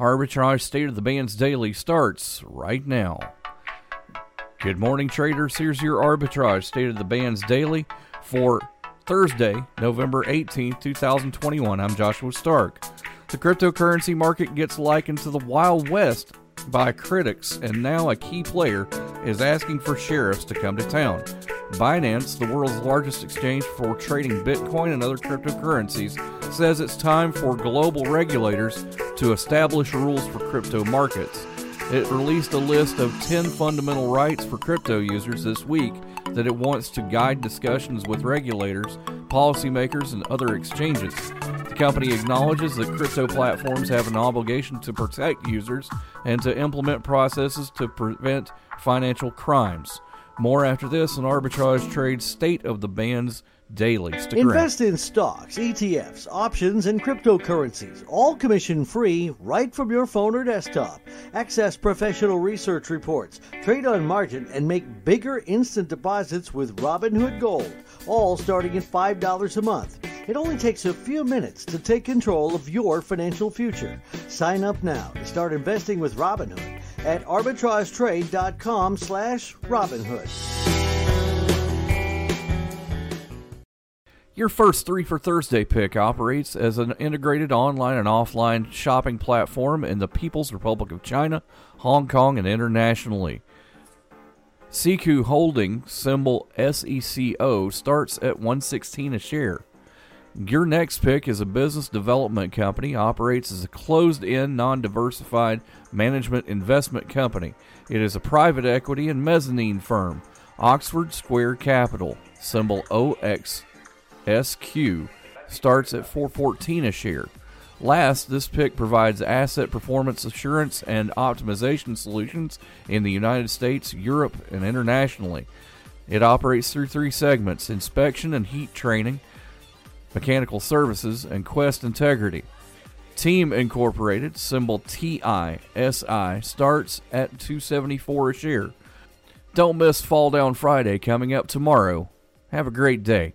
Arbitrage State of the Bands Daily starts right now. Good morning, traders. Here's your Arbitrage State of the Bands Daily for Thursday, November 18th, 2021. I'm Joshua Stark. The cryptocurrency market gets likened to the Wild West by critics, and now a key player is asking for sheriffs to come to town. Binance, the world's largest exchange for trading Bitcoin and other cryptocurrencies, says it's time for global regulators to establish rules for crypto markets. It released a list of 10 fundamental rights for crypto users this week that it wants to guide discussions with regulators, policymakers, and other exchanges. The company acknowledges that crypto platforms have an obligation to protect users and to implement processes to prevent financial crimes. More after this on Arbitrage Trade's State of the Bands Daily. Stick around. Invest in stocks, ETFs, options, and cryptocurrencies, all commission free right from your phone or desktop. Access professional research reports, trade on margin, and make bigger instant deposits with Robinhood Gold, all starting at $5 a month. It only takes a few minutes to take control of your financial future. Sign up now to start investing with Robinhood at arbitragetrade.com slash Robinhood. Your first three for Thursday pick operates as an integrated online and offline shopping platform in the People's Republic of China, Hong Kong, and internationally. Secoo Holding, symbol SECO, starts at 116 a share. Your next pick is a business development company, operates as a closed end, non diversified management investment company. It is a private equity and mezzanine firm. Oxford Square Capital, symbol OXSQ, starts at 414 a share. Last, this pick provides asset performance assurance and optimization solutions in the United States, Europe, and internationally. It operates through three segments inspection and heat treating, mechanical services, and Quest Integrity. Team Incorporated, symbol TISI, starts at 274 a share. Don't miss Fall Down Friday coming up tomorrow. Have a great day.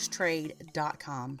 arbitragetrade.com.